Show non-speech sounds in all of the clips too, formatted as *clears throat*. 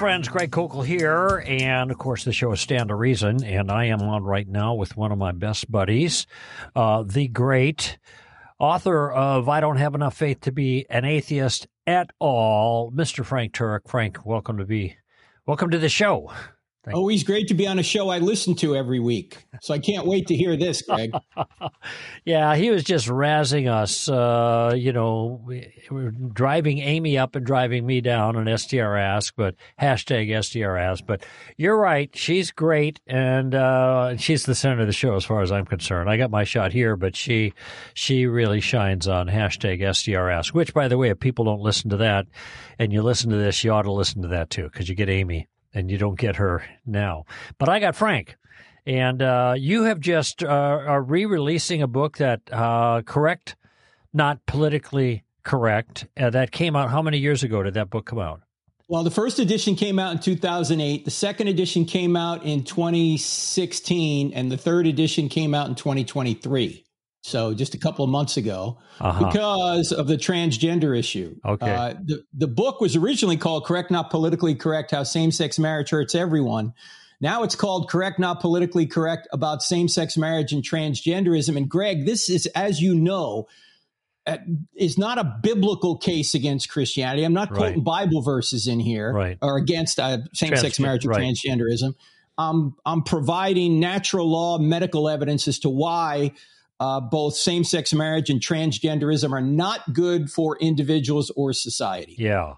friends, Greg Koukl here. And of course, the show is Stand to Reason. And I am on right now with one of my best buddies, uh, the great author of I Don't Have Enough Faith to Be an Atheist at All, Mr. Frank Turek. Frank, welcome to be welcome to the show. Thank Always great to be on a show I listen to every week. So I can't wait to hear this, Greg. *laughs* yeah, he was just razzing us. Uh, you know, we, were driving Amy up and driving me down on STR Ask, but hashtag STR Ask. But you're right. She's great. And uh, she's the center of the show as far as I'm concerned. I got my shot here, but she she really shines on hashtag STR Ask, which, by the way, if people don't listen to that and you listen to this, you ought to listen to that too, because you get Amy and you don't get her now. But I got Frank, and uh, you have just uh, are re-releasing a book that uh, correct, not politically correct. Uh, that came out. How many years ago did that book come out? Well, the first edition came out in 2008. The second edition came out in 2016, and the third edition came out in 2023 so just a couple of months ago, uh-huh. because of the transgender issue. Okay. Uh, the, the book was originally called Correct Not Politically Correct How Same Sex Marriage Hurts Everyone. Now it's called Correct Not Politically Correct About Same Sex Marriage and Transgenderism. And Greg, this is, as you know, uh, is not a biblical case against Christianity. I'm not quoting. Bible verses in here right. or against uh, same sex Trans- marriage or right. transgenderism. I'm, I'm providing natural law medical evidence as to why uh, both same sex marriage and transgenderism are not good for individuals or society. Yeah.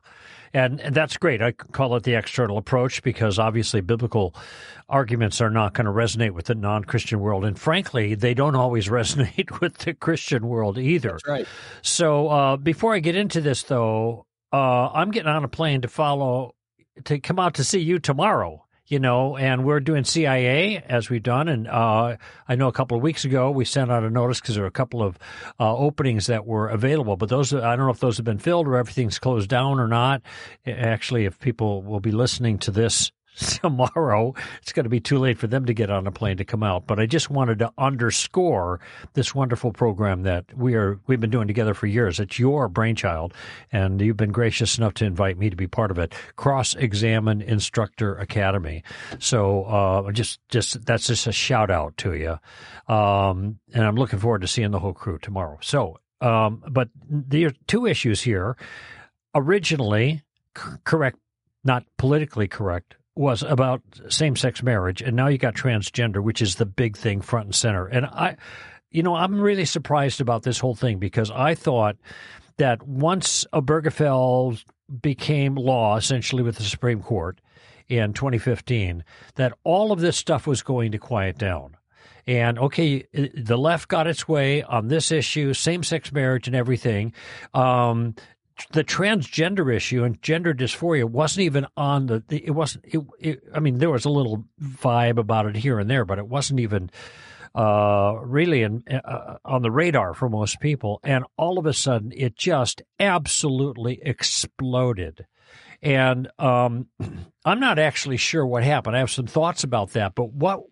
And, and that's great. I call it the external approach because obviously biblical arguments are not going to resonate with the non Christian world. And frankly, they don't always *laughs* resonate with the Christian world either. That's right. So uh, before I get into this, though, uh, I'm getting on a plane to follow, to come out to see you tomorrow you know, and we're doing CIA as we've done. And uh, I know a couple of weeks ago we sent out a notice because there were a couple of uh, openings that were available, but those I don't know if those have been filled or everything's closed down or not. Actually, if people will be listening to this *laughs* tomorrow. It's going to be too late for them to get on a plane to come out. But I just wanted to underscore this wonderful program that we are we've been doing together for years. It's your brainchild, and you've been gracious enough to invite me to be part of it. CrossExamined Instructor Academy. So uh, just just that's just a shout out to you, um, and I'm looking forward to seeing the whole crew tomorrow. So, um, but there are two issues here. Originally, c- correct, not politically correct was about same sex marriage, and now you got transgender, which is the big thing front and center. And I, you know, I'm really surprised about this whole thing because I thought that once Obergefell became law, essentially with the Supreme Court in 2015, that all of this stuff was going to quiet down. And okay, the left got its way on this issue, same sex marriage and everything. Um, the transgender issue and gender dysphoria wasn't even on the it wasn't it, it, i mean there was a little vibe about it here and there but it wasn't even uh, really in, uh, on the radar for most people. And all of a sudden it just absolutely exploded. And um, *clears throat* i'm not actually sure what happened. I have some thoughts about that but what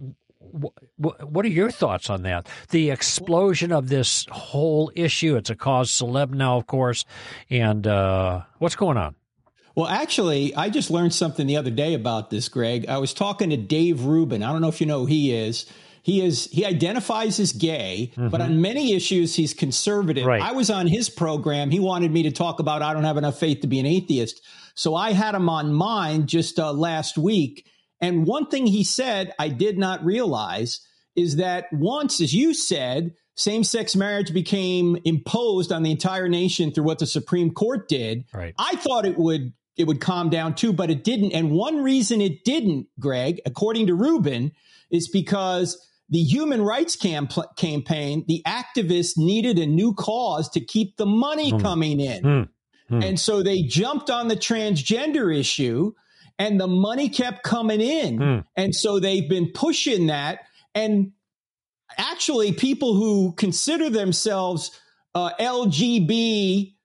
what are your thoughts on that? The explosion of this whole issue. It's a cause celeb now, of course. And uh, what's going on? Well, actually, I just learned something the other day about this, Greg. I was talking to Dave Rubin. I don't know if you know who he is. He is he identifies as gay, mm-hmm. but on many issues he's conservative. Right. I was on his program. He wanted me to talk about I don't have enough faith to be an atheist. So I had him on mine just uh, last week and one thing he said I did not realize is that once, as you said, same sex marriage became imposed on the entire nation through what the Supreme Court did. Right. I thought it would it would calm down too, but it didn't. And one reason it didn't, Greg, according to Rubin, is because the human rights camp- campaign, the activists needed a new cause to keep the money mm. coming in. Mm. Mm. And so they jumped on the transgender issue and the money kept coming in. Mm. And so they've been pushing that. And actually, people who consider themselves uh, LGB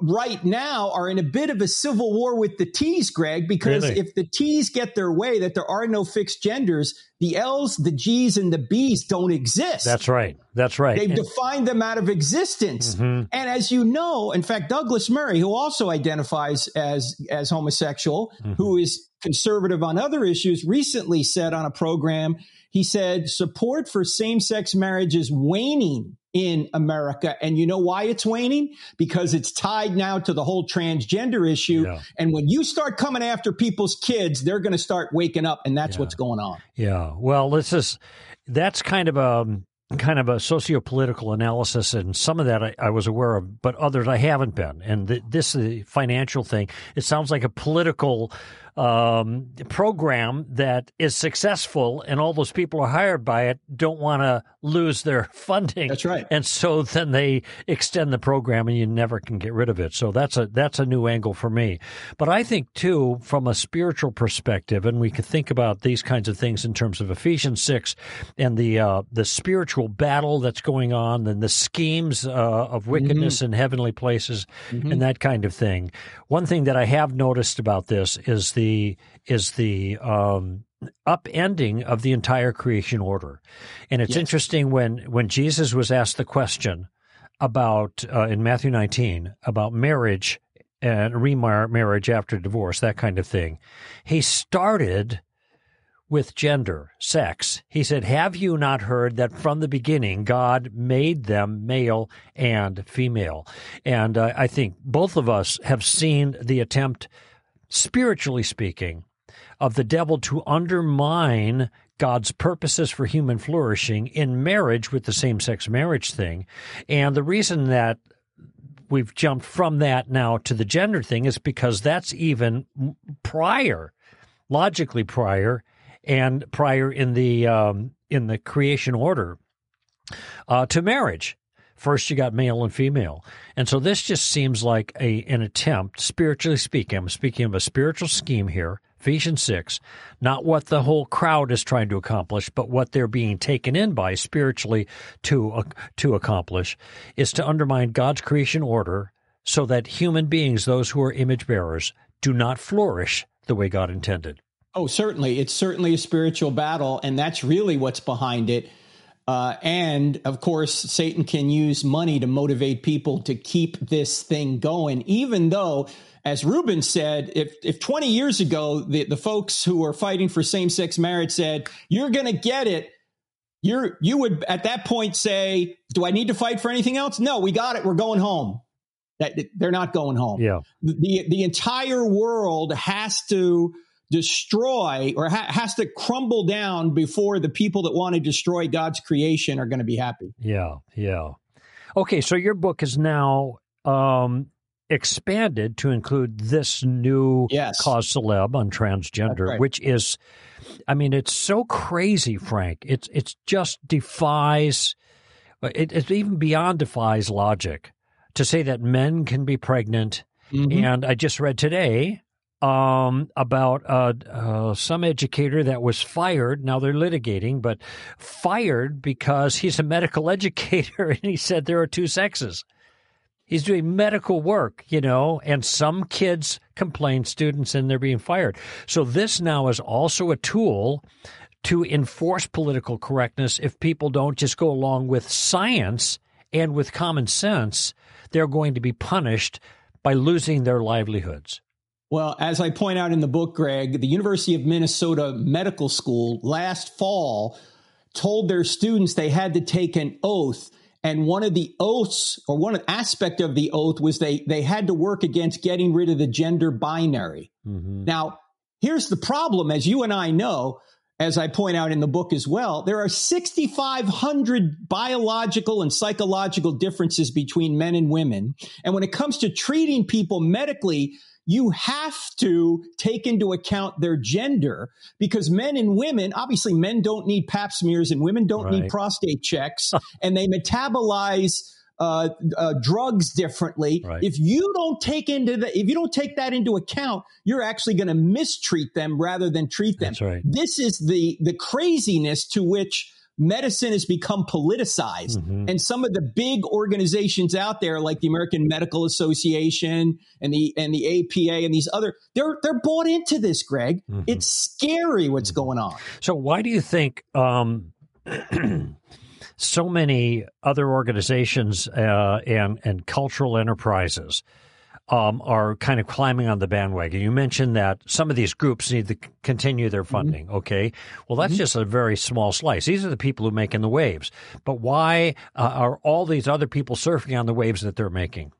right now are in a bit of a civil war with the T's, Greg, because really? if the T's get their way, that there are no fixed genders, the L's, the G's, and the B's don't exist. That's right. That's right. They've defined them out of existence. Mm-hmm. And as you know, in fact, Douglas Murray, who also identifies as as homosexual, mm-hmm. who is conservative on other issues, recently said on a program, he said support for same sex marriage is waning in America. And you know why it's waning? Because it's tied now to the whole transgender issue. Yeah. And when you start coming after people's kids, they're going to start waking up. And that's yeah. what's going on. Yeah. Well, this is, that's kind of a, kind of a socio-political analysis, and some of that I, I, was aware of, but others I haven't been. And the, this the financial thing. It sounds like a political um, program that is successful and all those people are hired by it don't want to lose their *laughs* funding. That's right. And so then they extend the program and you never can get rid of it. So that's a that's a new angle for me. But I think too from a spiritual perspective and we could think about these kinds of things in terms of Ephesians 6 and the uh, the spiritual battle that's going on and the schemes uh, of wickedness mm-hmm. in heavenly places mm-hmm. and that kind of thing. One thing that I have noticed about this is the the is the um, upending of the entire creation order. And it's yes. interesting when when Jesus was asked the question about uh, in Matthew 19 about marriage and remarriage after divorce, that kind of thing. He started with gender, sex. He said, Have you not heard that from the beginning God made them male and female? And uh, I think both of us have seen the attempt spiritually speaking, of the devil to undermine God's purposes for human flourishing in marriage with the same sex marriage thing. And the reason that we've jumped from that now to the gender thing is because that's even prior, logically prior, and prior in the um, in the creation order uh, to marriage. First, you got male and female. And so this just seems like a an attempt, spiritually speaking. I'm speaking of a spiritual scheme here, Ephesians 6, not what the whole crowd is trying to accomplish, but what they're being taken in by spiritually to, uh, to accomplish, is to undermine God's creation order so that human beings, those who are image bearers, do not flourish the way God intended. Oh, certainly. It's certainly a spiritual battle, and that's really what's behind it. Uh, and of course, Satan can use money to motivate people to keep this thing going, even though, as Rubin said, if, if 20 years ago, the, the folks who were fighting for same sex marriage said, you're going to get it, you're, you would at that point say, do I need to fight for anything else? No, we got it. We're going home. That, they're not going home. Yeah. The, the entire world has to destroy or ha- has to crumble down before the people that want to destroy God's creation are going to be happy. Yeah, yeah. Okay, so your book is now um, expanded to include this new yes. cause celeb on transgender, right. which is, I mean, it's so crazy, Frank. It's it's just defies, it, it's even beyond defies logic to say that men can be pregnant. Mm-hmm. And I just read today um, about uh, uh, some educator that was fired. Now they're litigating, but fired because he's a medical *laughs* educator and he said there are two sexes. He's doing medical work, you know, and some kids complain, students, and they're being fired. So this now is also a tool to enforce political correctness if people don't just go along with science and with common sense. They're going to be punished by losing their livelihoods. Well, as I point out in the book, Greg, the University of Minnesota Medical School last fall told their students they had to take an oath. And one of the oaths, or one aspect of the oath, was they, they had to work against getting rid of the gender binary. Mm-hmm. Now, here's the problem, as you and I know, as I point out in the book as well, there are 6,500 biological and psychological differences between men and women. And when it comes to treating people medically, you have to take into account their gender because men and women, obviously, men don't need pap smears and women don't right. need prostate checks, *laughs* and they metabolize. Uh, uh, drugs differently. Right. If you don't take into the, if you don't take that into account, you're actually going to mistreat them rather than treat them. Right. This is the the craziness to which medicine has become politicized. Mm-hmm. And some of the big organizations out there, like the American Medical Association and the and the APA and these other, they're they're bought into this, Greg. Mm-hmm. It's scary what's mm-hmm. going on. So why do you think um, *clears throat* so many other organizations uh, and and cultural enterprises um, are kind of climbing on the bandwagon. You mentioned that some of these groups need to continue their Mm-hmm. funding. Okay, well that's just a very small slice. These are the people who are making the waves. But why uh, are all these other people surfing on the waves that they're making?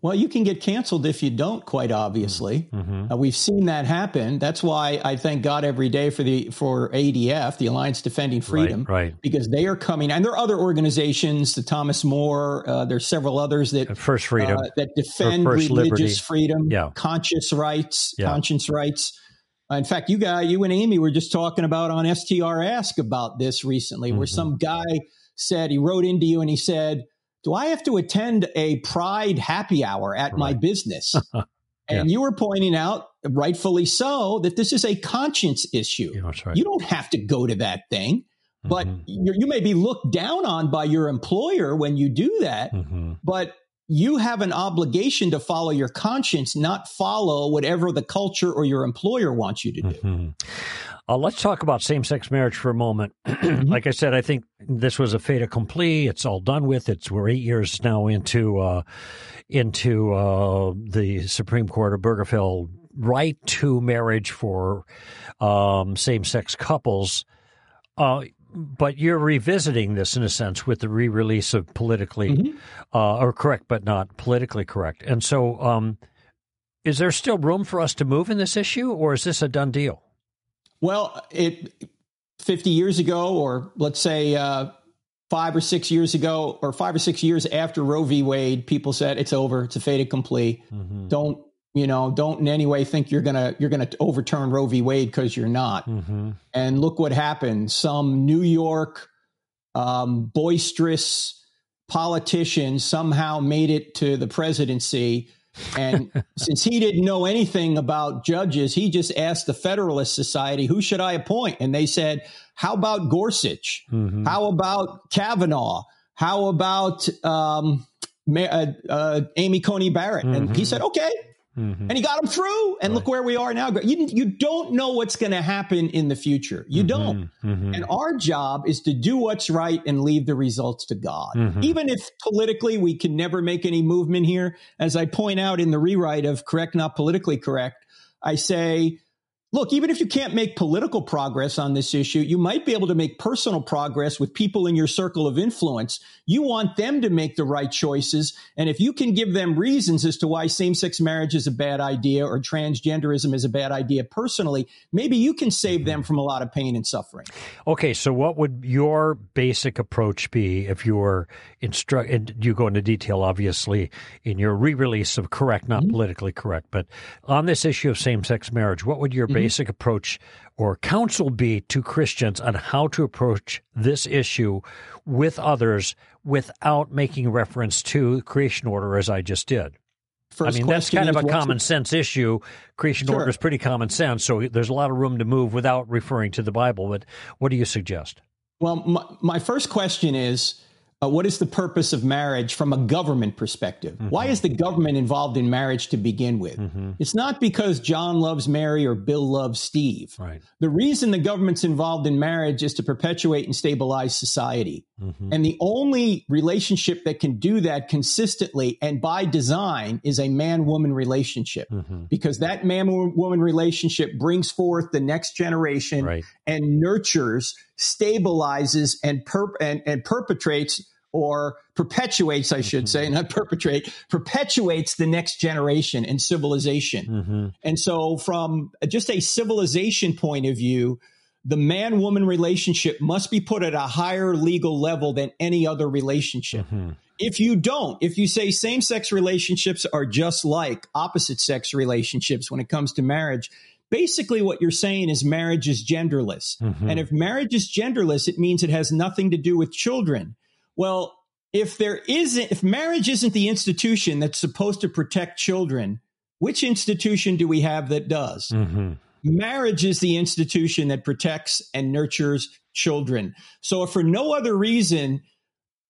Well, you can get canceled if you don't. Quite obviously, Mm-hmm. uh, we've seen that happen. That's why I thank God every day for the for ADF, the Alliance Defending Freedom, Right, right. because they are coming, and there are other organizations, the Thomas More. Uh, there's several others that First freedom. uh, that defend religious Liberty. freedom, Yeah. conscious rights, Yeah. conscience rights. Uh, in fact, you guys, you and Amy were just talking about on STR Ask about this recently, where Mhm. some guy said he wrote into you and he said, "Do I have to attend a Pride happy hour at my Right. business?" *laughs* And you were pointing out, rightfully so, that this is a conscience issue. Yeah, that's right. You don't have to go to that thing, but Mhm. you you may be looked down on by your employer when you do that Mhm. but you have an obligation to follow your conscience, not follow whatever the culture or your employer wants you to do. Mhm. Uh, let's talk about same sex marriage for a moment. *clears throat* like I said, I think this was a fait accompli. It's all done with. It's we're eight years now into uh, into uh, the Supreme Court Obergefell right to marriage for um, same sex couples. But you're revisiting this in a sense with the re-release of politically Mhm. uh, or correct, but not politically correct. And so, um, is there still room for us to move in this issue, or is this a done deal? Well, it 50 years ago, or let's say uh, five or six years ago, or five or six years after Roe v. Wade, people said it's over. It's a fait accompli. Mm-hmm. Don't you know? Don't in any way think you're gonna you're gonna overturn Roe v. Wade because you're not. Mm-hmm. And look what happened. Some New York um, boisterous politician somehow made it to the presidency. And *laughs* since he didn't know anything about judges, he just asked the Federalist Society, who should I appoint? And they said, how about Gorsuch? Mm-hmm. How about Kavanaugh? How about um, uh, uh, Amy Coney Barrett? And he Mhm. said, okay. Mm-hmm. And he got them through. And look where we are now. You, you don't know what's going to happen in the future. You don't. Mm-hmm. And our job is to do what's right and leave the results to God. Mhm. Even if politically we can never make any movement here, as I point out in the rewrite of Correct Not Politically Correct, I say, look, even if you can't make political progress on this issue, you might be able to make personal progress with people in your circle of influence. You want them to make the right choices. And if you can give them reasons as to why same sex marriage is a bad idea or transgenderism is a bad idea personally, maybe you can save them from a lot of pain and suffering. Okay, so what would your basic approach be if you were instruct? And you go into detail, obviously, in your re-release of correct, not mm-hmm. politically correct, but on this issue of same-sex marriage, what would your basic approach or counsel be to Christians on how to approach this issue with others without making reference to creation order, as I just did? First I mean, that's kind of a common sense issue. Creation Sure. order is pretty common sense, so there's a lot of room to move without referring to the Bible. But what do you suggest? Well, my, my first question is uh, what is the purpose of marriage from a government perspective? Why is the government involved in marriage to begin with? It's not because John loves Mary or Bill loves Steve. Right. The reason the government's involved in marriage is to perpetuate and stabilize society. Mm-hmm. And the only relationship that can do that consistently and by design is a man woman relationship Mm-hmm. because that man woman relationship brings forth the next generation Right. and nurtures, stabilizes, and, perp- and, and perpetrates or perpetuates, I should say, not perpetrate, perpetuates the next generation and civilization. Mm-hmm. And so, from just a civilization point of view, the man woman relationship must be put at a higher legal level than any other relationship. Mm-hmm. If you don't, if you say same sex relationships are just like opposite sex relationships when it comes to marriage, basically what you're saying is marriage is genderless. Mhm. And if marriage is genderless, it means it has nothing to do with children. Well, if there isn't, if marriage isn't the institution that's supposed to protect children, which institution do we have that does? Mm-hmm. Marriage is the institution that protects and nurtures children. So, if for no other reason,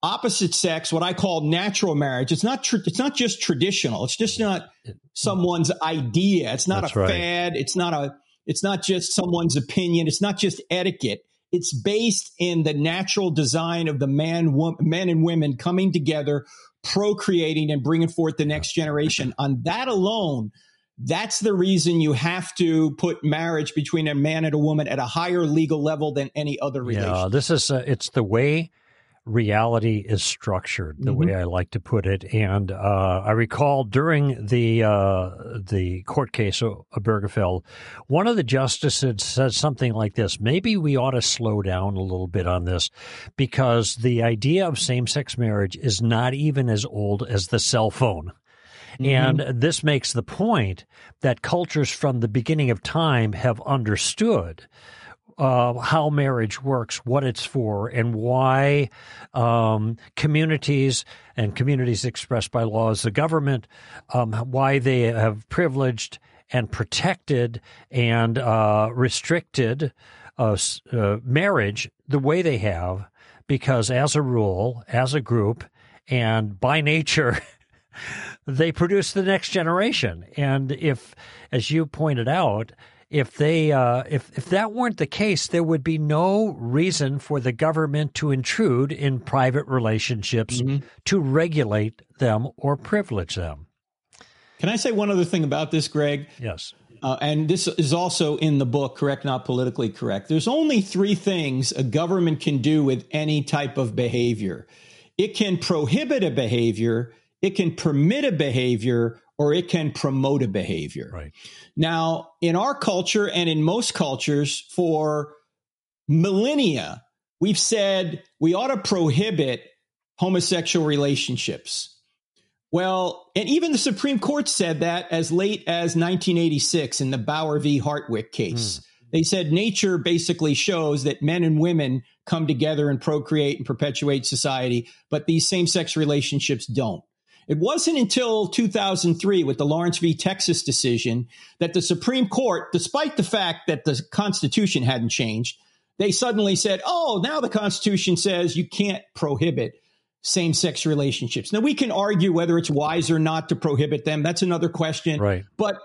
opposite sex, what I call natural marriage, it's not tr- it's not just traditional. It's just not someone's idea. It's not That's a right. fad. It's not a. It's not just someone's opinion. It's not just etiquette. It's based in the natural design of the man, wo- men and women coming together, procreating and bringing forth the next generation. On that alone, that's the reason you have to put marriage between a man and a woman at a higher legal level than any other relationship. Yeah, this is uh, it's the way reality is structured, the mm-hmm. way I like to put it. And uh, I recall during the uh, the court case of Obergefell, one of the justices said something like this: Maybe we ought to slow down a little bit on this, because the idea of same sex marriage is not even as old as the cell phone. Mm-hmm. And this makes the point that cultures from the beginning of time have understood uh, how marriage works, what it's for, and why um, communities and communities expressed by laws, the government, um, why they have privileged and protected and uh, restricted uh, uh marriage the way they have, because as a rule, as a group, and by nature, *laughs* they produce the next generation. And if, as you pointed out, if they uh, if if that weren't the case, there would be no reason for the government to intrude in private relationships mm-hmm. to regulate them or privilege them. Can I say one other thing about this, Greg? Yes. Uh, and this is also in the book, correct, not politically correct. There's only three things a government can do with any type of behavior it can prohibit a behavior, it can permit a behavior or it can promote a behavior. Right. Now, in our culture and in most cultures for millennia, we've said we ought to prohibit homosexual relationships. Well, and even the Supreme Court said that as late as 1986 in the Bowers v. Hardwick case. Mm. They said nature basically shows that men and women come together and procreate and perpetuate society, but these same sex relationships don't. It wasn't until 2003 with the Lawrence v. Texas decision that the Supreme Court, despite the fact that the Constitution hadn't changed, they suddenly said, oh, now the Constitution says you can't prohibit same sex relationships. Now, we can argue whether it's wise or not to prohibit them. That's another question. Right. But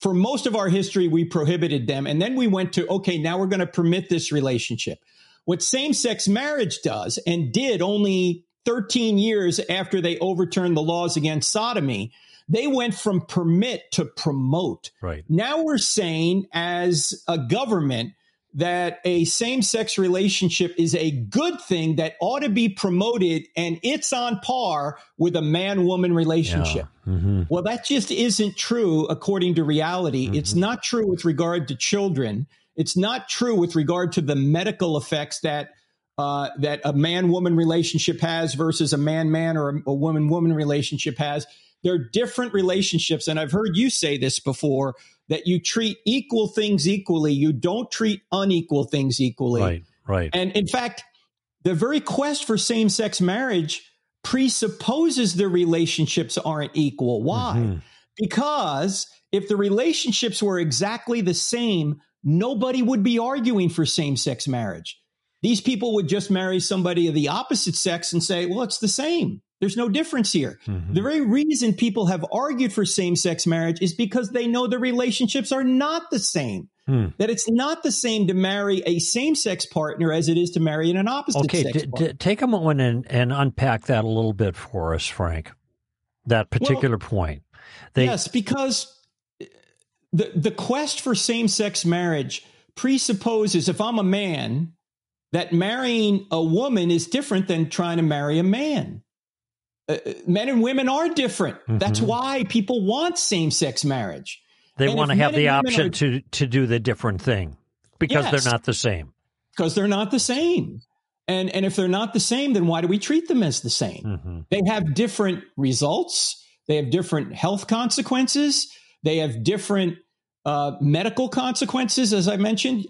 for most of our history, we prohibited them. And then we went to, okay, now we're going to permit this relationship. What same sex marriage does and did only 13 years after they overturned the laws against sodomy, they went from permit to promote. Right. Now we're saying as a government that a same sex relationship is a good thing that ought to be promoted and it's on par with a man woman relationship. Yeah. Mm-hmm. Well, that just isn't true according to reality. Mm-hmm. It's not true with regard to children. It's not true with regard to the medical effects that uh, that a man woman relationship has versus a man man or a woman woman relationship has. They're different relationships. And I've heard you say this before that you treat equal things equally. You don't treat unequal things equally. Right, right. And in fact, the very quest for same sex marriage presupposes the relationships aren't equal. Why? Mm-hmm. Because if the relationships were exactly the same, nobody would be arguing for same sex marriage. These people would just marry somebody of the opposite sex and say, well, it's the same. There's no difference here. Mm-hmm. The very reason people have argued for same sex marriage is because they know the relationships are not the same. Hmm. That it's not the same to marry a same sex partner as it is to marry an opposite okay, sex d- d- take a moment and, and unpack that a little bit for us, Frank. That particular well, point. They, yes, because the the quest for same sex marriage presupposes if I'm a man that marrying a woman is different than trying to marry a man. Uh, uh men and women are different. Mm-hmm. That's why people want same sex marriage. They and want to have the option are, to to do the different thing because yes, they're not the same. Because they're not the same. And and if they're not the same, then why do we treat them as the same? Mm-hmm. They have different results. They have different health consequences. They have different uh, medical consequences, as I mentioned.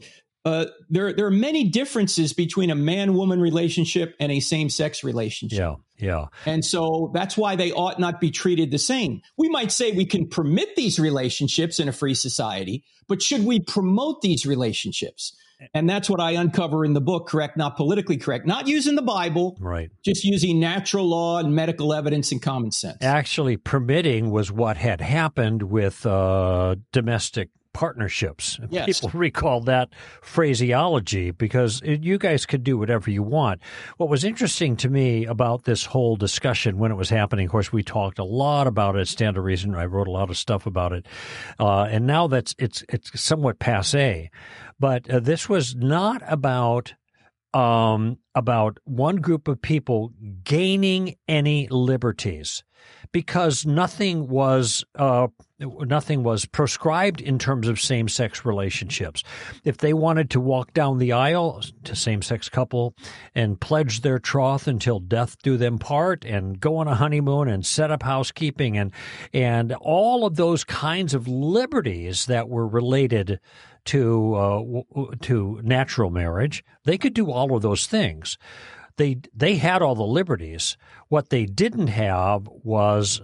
Uh, there, there are many differences between a man woman relationship and a same sex relationship. Yeah, yeah. And so that's why they ought not be treated the same. We might say we can permit these relationships in a free society, but should we promote these relationships? And that's what I uncover in the book, correct, not politically correct, not using the Bible, right? Just using natural law and medical evidence and common sense. Actually, permitting was what had happened with uh, domestic partnerships. Yes. People *laughs* recall that phraseology because it, you guys could do whatever you want. What was interesting to me about this whole discussion when it was happening, of course, we talked a lot about it. Stand to Reason. I wrote a lot of stuff about it, uh, and now that's it's it's somewhat passe. But uh, this was not about um, about one group of people gaining any liberties because nothing was uh, nothing was prescribed in terms of same sex relationships. If they wanted to walk down the aisle to same sex couple and pledge their troth until death do them part, and go on a honeymoon and set up housekeeping and and all of those kinds of liberties that were related to uh, to natural marriage. They could do all of those things. They they had all the liberties. What they didn't have was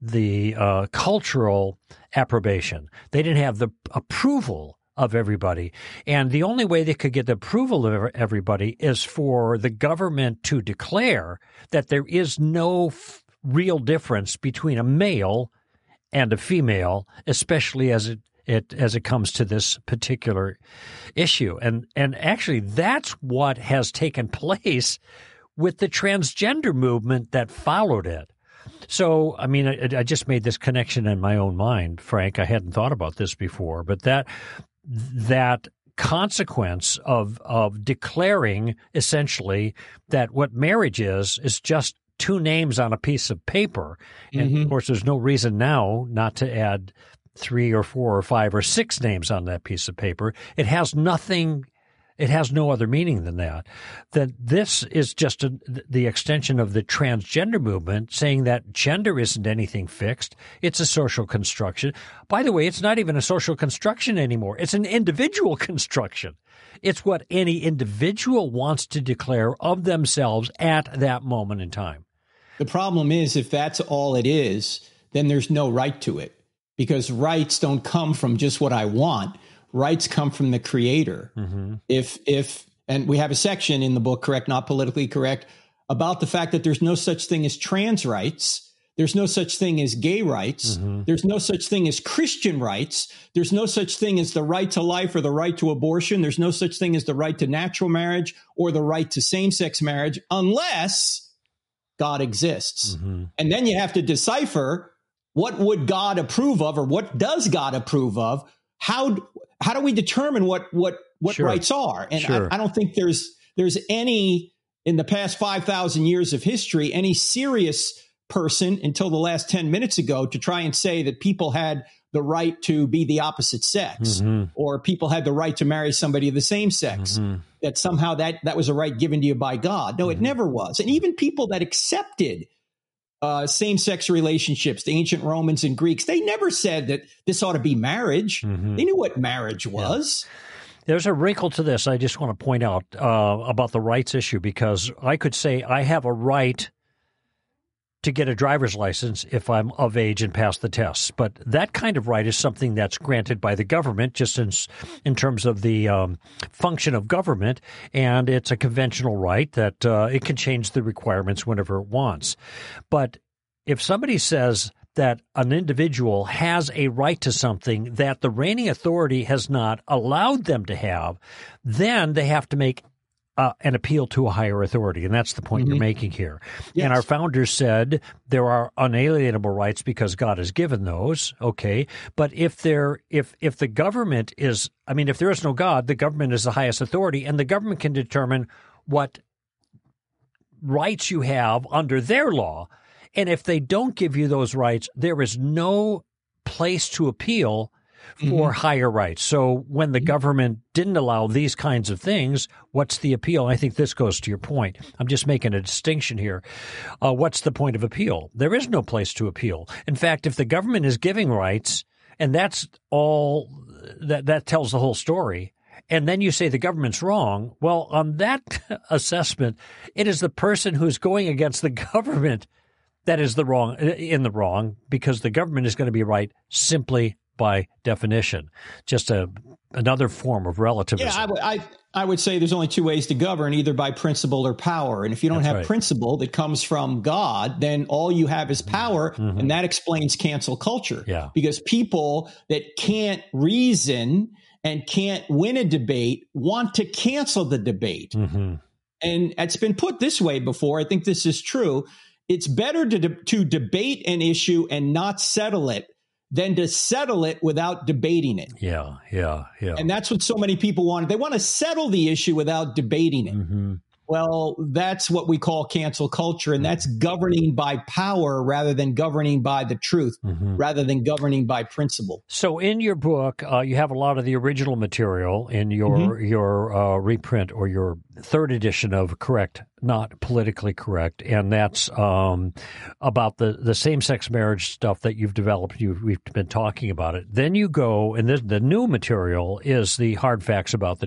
the uh, cultural approbation. They didn't have the approval of everybody. And the only way they could get the approval of everybody is for the government to declare that there is no f- real difference between a male and a female, especially as it it as it comes to this particular issue. And and actually that's what has taken *laughs* place with the transgender movement that followed it. So, I mean, I, I, just made this connection in my own mind, Frank. I hadn't thought about this before, but that that consequence of of declaring essentially that what marriage is is just two names on a piece of paper, and mm-hmm. of course, there's no reason now not to add three or four or five or six names on that piece of paper. It has nothing. It has no other meaning than that. That this is just a, the extension of the transgender movement, saying that gender isn't anything fixed. It's a social construction. By the way, it's not even a social construction anymore. It's an individual *laughs* construction. It's what any individual wants to declare of themselves at that moment in time. The problem is, if that's all it is, then there's no right to it because rights don't come from just what I want. Rights come from the creator. Mm-hmm. If, if, and we have a section in the book, correct, not politically correct, about the fact that there's no such thing as trans rights. There's no such thing as gay rights. Mm-hmm. There's no such thing as Christian rights. There's no such thing as the right to life or the right to abortion. There's no such thing as the right to natural marriage or the right to same sex marriage unless God exists. Mm-hmm. And then you have to decipher what would God approve of, or what does God approve of? How how do we determine what what what sure. rights are? And sure. I, I don't think there's there's any in the past five thousand years of history any serious person until the last 10 minutes ago to try and say that people had the right to be the opposite sex mm-hmm. or people had the right to marry somebody of the same sex mm-hmm. that somehow that that was a right given to you by god no mm-hmm. it never was and even people that accepted uh, same sex relationships, the ancient Romans and Greeks, they never said that this ought to be marriage. Mm-hmm. They knew what marriage was. Yeah. There's a wrinkle to this I just want to point out uh, about the rights issue because I could say I have a right to get a driver's license if I'm of age and pass the tests. But that kind of right is something that's granted by the government, just in, in terms of the um, function of government, and it's a conventional right that uh, it can change the requirements whenever it wants. But if somebody says that an individual has a right to something that the reigning authority has not allowed them to have, then they have to make uh, an appeal to a higher authority, and that's the point mm-hmm. you're making here. Yes. And our founders said there are unalienable rights because God has given those. Okay, but if there, if if the government is, I mean, if there is no God, the government is the highest authority, and the government can determine what rights you have under their law. And if they don't give you those rights, there is no place to appeal for mm-hmm. higher rights. So when the mm-hmm. government didn't allow these kinds of things, what's the appeal? I think this goes to your point. I'm just making a distinction here. Uh, what's the point of appeal? There is no place to appeal. In fact, if the government is giving rights, and that's all that that tells the whole story. And then you say the government's wrong. Well, on that *laughs* assessment, it is the person who's going against the *laughs* government that is the wrong in the wrong because the government is going to be right simply by definition. Just a another form of relativism. Yeah, I, I, I would say there's only two ways to govern, either by principle or power. And if you don't That's have right. principle that comes from God, then all you have is power. Mhm. And that explains cancel culture. Yeah. Because people that can't reason and can't win a debate want to cancel the debate. hmm And it's been put this way before. I think this is true. It's better to, de- to debate an issue and not settle it than to settle it without debating it. Yeah. Yeah. Yeah. And that's what so many people want. They want to settle the issue without debating it. hmm Well, that's what we call cancel culture, and that's governing by power rather than governing by the truth, hmm rather than governing by principle. So, in your book, uh, you have a lot of the original material in your Mm-hmm. your uh, reprint or your third edition of Correct, Not Politically Correct, and that's um, about the, the same sex marriage stuff that you've developed. You've, we've been talking about it. Then you go, and this, the new material is the hard facts about the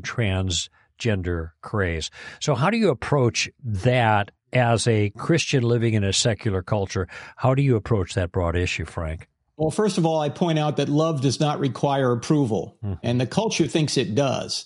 transgender craze. So, how do you approach that? As a Christian living in a secular culture, how do you approach that broad issue, Frank? Well, first of all, I point out that love does not require approval, and the culture thinks it does.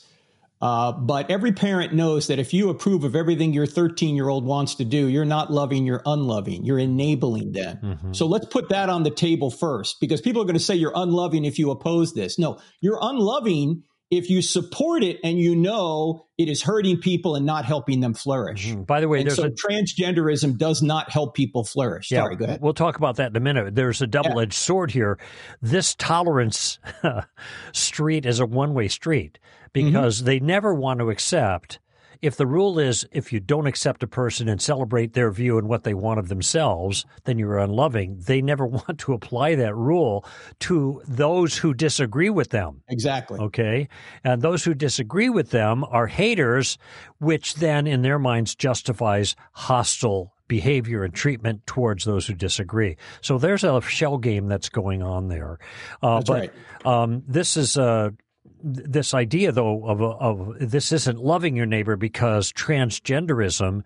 Uh, but every parent knows that if you approve of everything your 13 year old wants to do, you're not loving, you're unloving, you're enabling them. Mhm. So let's put that on the table first because people are going to say you're unloving if you oppose this. No, you're unloving if you support it and you know it is hurting people and not helping them flourish. Mhm. By the way, And there's so a transgenderism does not help people flourish. Sorry, go ahead. We'll talk about that in a minute. There's a double edged sword here. This tolerance *laughs* street is a one way street because Mm-hmm. they never want to accept. If the rule is if you don't accept a person and celebrate their view and what they want of themselves, then you're unloving. They never *laughs* want to apply that rule to those who disagree with them. Exactly. Okay. And those who disagree with them are haters, which then in their minds justifies hostile behavior and treatment towards those who disagree. So there's a shell game that's going on there. Uh, That's but right. um, this is a this idea though of of this isn't loving your neighbor because transgenderism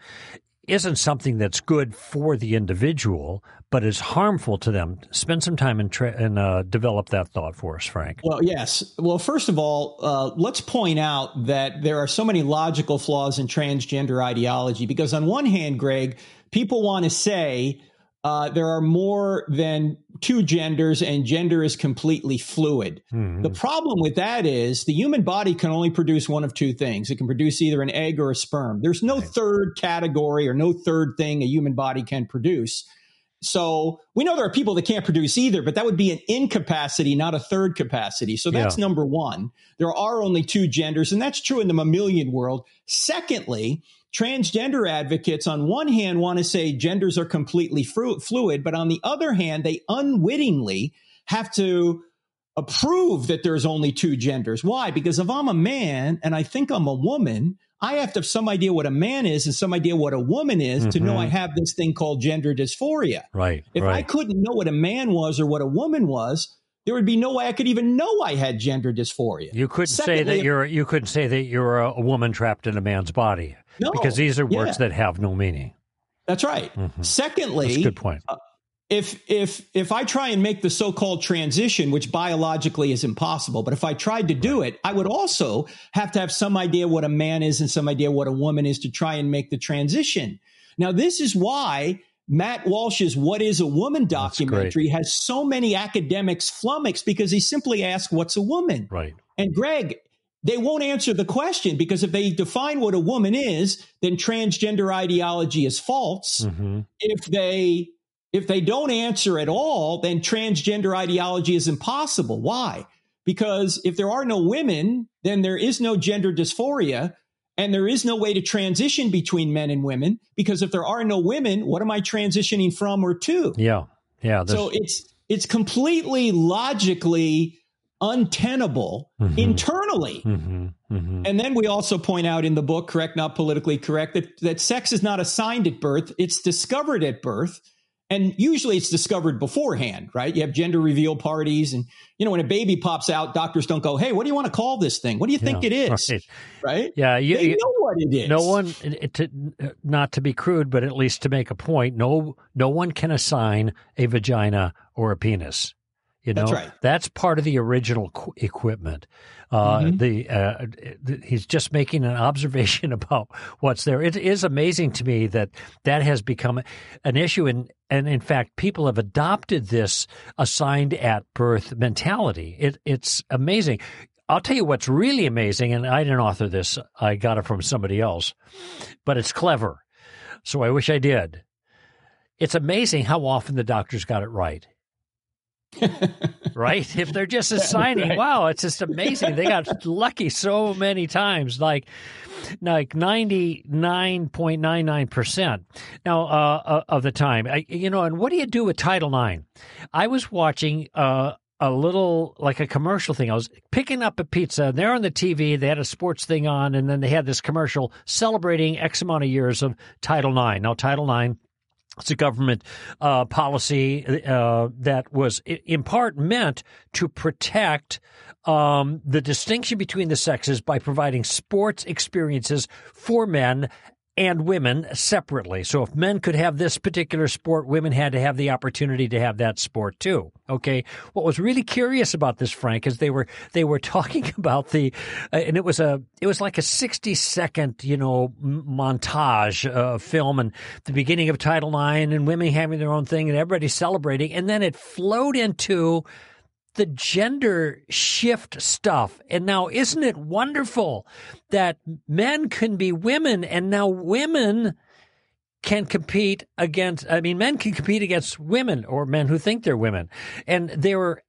isn't something that's good for the individual, but is harmful to them. Spend some time and tra- and uh, develop that thought for us, Frank. Well, yes. Well, first of all, uh, let's point out that there are so many logical flaws in transgender ideology because, on one hand, Greg, people want to say uh, there are more than two genders and gender is completely fluid. Mhm. The problem with that is the human body can only produce one of two things. It can produce either an egg or a sperm. There's no third category or no third thing a human body can produce. So we know there are people that can't produce either, but that would be an incapacity, not a third capacity. So that's Yeah. number one. There are only two genders, and that's true in the mammalian world. Secondly, transgender advocates on one hand want to say genders are completely fru- fluid, but on the other hand, they unwittingly have to approve that there's only two genders. Why? Because if I'm a man and I think I'm a woman, I have to have some idea what a man is and some idea what a woman is to know Mhm. I have this thing called gender dysphoria. Right. If I couldn't know what a man was or what a woman was, there would be no way I could even know I had gender dysphoria. You couldn't say that you're you couldn't say that you're a woman trapped in a man's body No, because these are yeah. words that have no meaning. That's right. Mhm. Secondly, That's good point. if if if I try and make the so-called transition, which biologically is impossible, but if I tried to do it, I would also have to have some idea what a man is and some idea what a woman is to try and make the transition. Now, this is why Matt Walsh's "What Is a Woman" documentary has so many academics flummoxed because he simply asks, "What's a woman?" Right. And Greg, they won't answer the question because if they define what a woman is, then transgender ideology is false hmm if they if they don't answer at all, then transgender ideology is impossible. Why? Because if there are no women, then there is no gender dysphoria and there is no way to transition between men and women. Because if there are no women, what am I transitioning from or to? Yeah. Yeah. there's- So it's it's completely logically untenable Mhm. internally. Mhm, mhm. And then we also point out in the book, correct, not politically correct, that, that sex is not assigned at birth, it's discovered at birth. And usually it's discovered beforehand, right? You have gender reveal parties. And, you know, when a baby pops out, doctors don't go, hey, what do you want to call this thing? What do you think Yeah, it is? right. Right? Yeah. You, they you- know what it is. no one, to, not to be crude, but at least to make a point, no, no one can assign a vagina or a penis. You know, That's right. That's part of the original qu- equipment. Uh, Mhm. The uh, th- he's just making an observation *laughs* about what's there. It is amazing to me that that has become an issue, and and in fact, people have adopted this assigned at birth mentality. It it's amazing. I'll tell you what's really amazing, and I didn't author this. I got it from somebody else, but it's clever. So I wish I did. It's amazing how often the doctors got it right right? If they're just *laughs* assigning, Right. wow, it's just amazing. They got lucky so many times, like like ninety nine point nine nine percent. Now uh, uh, of the time, I, you know, and what do you do with Title IX? I was watching. Uh, a little like a commercial thing. I was picking up a pizza. And they're on the TV. They had a sports thing on, and then they had this commercial celebrating X amount of years of Title IX. Now, Title IX it's a government uh, policy uh, that was in part meant to protect um, the distinction between the sexes by providing sports experiences for men and women separately. So if men could have this particular sport, women had to have the opportunity to have that sport too. Okay. What was really curious about this, Frank, is they were they were *laughs* talking about the, uh, and it was a it was like a sixty second you know montage uh, film and the beginning of Title IX and women having their own thing and everybody celebrating, and then it flowed into the gender shift stuff. And now, isn't it wonderful that men can be women and now women can compete against, I mean, men can compete against women or men who think they're women. And they were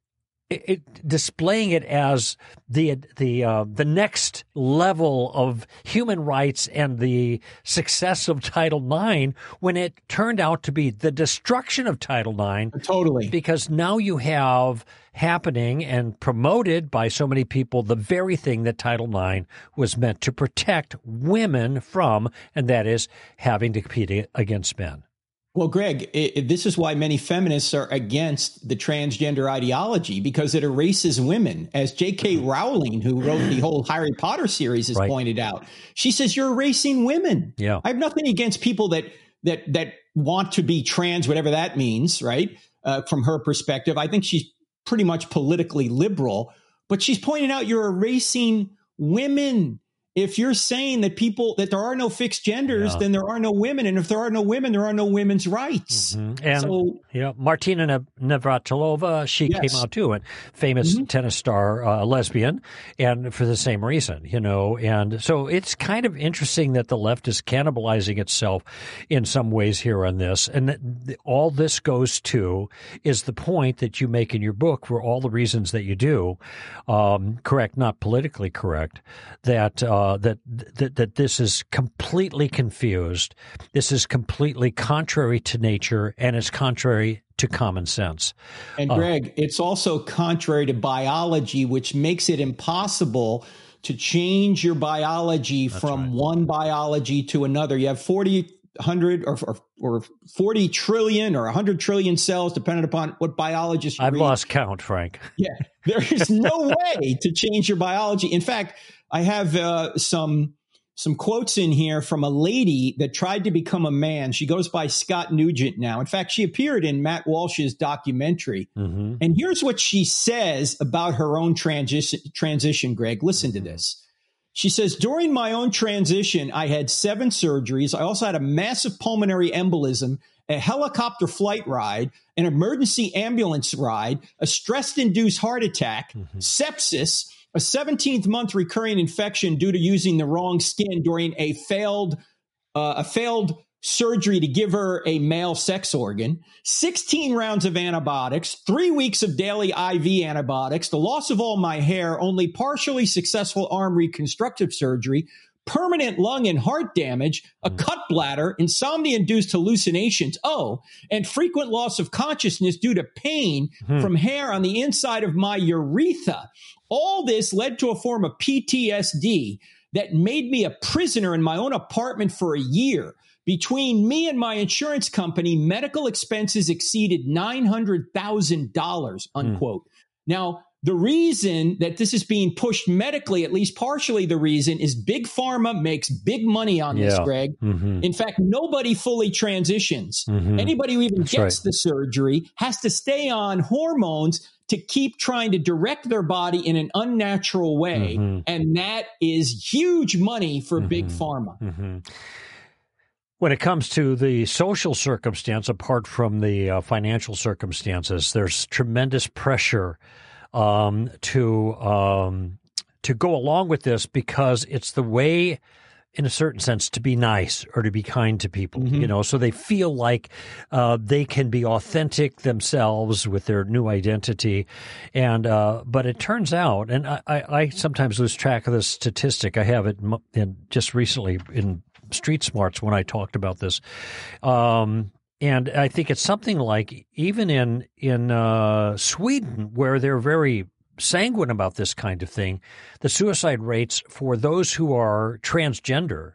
it, it, displaying it as the the uh, the next level of human rights and the success of Title IX when it turned out to be the destruction of Title IX totally. because now you have happening and promoted by so many people the very thing that Title IX was meant to protect women from, and that is having to compete against men. Well, Greg, i i- this is why many feminists are against the transgender ideology because it erases women. As J.K. Rowling, who wrote the whole Harry Potter series, has Right. pointed out, she says you're erasing women. Yeah. I have nothing against people that that that want to be trans, whatever that means, right? Uh, from her perspective, I think she's pretty much politically liberal, but she's pointing out you're erasing women. If you're saying that people that there are no fixed genders, Yeah. then there are no women, and if there are no women, there are no women's rights. Mhm. And So yeah, Martina Navratilova, she Yes. came out too, and famous tennis star, uh, lesbian, and for the same reason, you know. And so it's kind of interesting that the left is cannibalizing itself in some ways here on this, and that all this goes to is the point that you make in your book for all the reasons that you do, um, correct, not politically correct, that uh, Uh, that that that this is completely confused. This is completely contrary to nature, and it's contrary to common sense. And uh, Greg, it's also contrary to biology, which makes it impossible to change your biology from right. one biology to another. You have 40, 100 or, or, or 40 trillion or 100 trillion cells, depending upon what biologist you I've read. lost count, Frank. Yeah, there is no *laughs* way to change your biology. In fact, I have uh, some some quotes in here from a lady that tried to become a man. She goes by Scott Newgent now. In fact, she appeared in Matt Walsh's documentary. hmm And here's what she says about her own transition. Transition, Greg. Listen to this. She says, during my own transition, I had seven surgeries. I also had a massive pulmonary embolism, a helicopter flight ride, an emergency ambulance ride, a stress induced heart attack, sepsis, a 17th month recurring infection due to using the wrong skin during a failed, uh, a failed surgery to give her a male sex organ, 16 rounds of antibiotics, three weeks of daily IV antibiotics, the loss of all my hair, only partially successful arm reconstructive surgery, permanent lung and heart damage, a cut bladder, insomnia induced hallucinations, oh, and frequent loss of consciousness due to pain Hmm. from hair on the inside of my urethra. All this led to a form of PTSD that made me a prisoner in my own apartment for a year. Between me and my insurance company, medical expenses exceeded $900,000, unquote. Now, The reason that this is being pushed medically, at least partially the reason, is big pharma makes big money on this, Yeah. Greg. Mhm. In fact, nobody fully transitions. Mhm. Anybody who even That's gets right. the surgery has to stay on hormones to keep trying to direct their body in an unnatural way. Mhm. And that is huge money for big Mhm. pharma. Mhm. When it comes to the social circumstance, apart from the uh, financial circumstances, there's tremendous pressure um, to um, to go along with this because it's the way, in a certain sense, to be nice or to be kind to people. Mhm. You know, so they feel like uh, they can be authentic themselves with their new identity, and uh, but it turns out, and I, I, I sometimes lose track of this statistic. I have it in, in just recently in Street Smarts when I talked about this. Um, and I think it's something like even in in uh, Sweden, where they're very sanguine about this kind of thing, the suicide rates for those who are transgender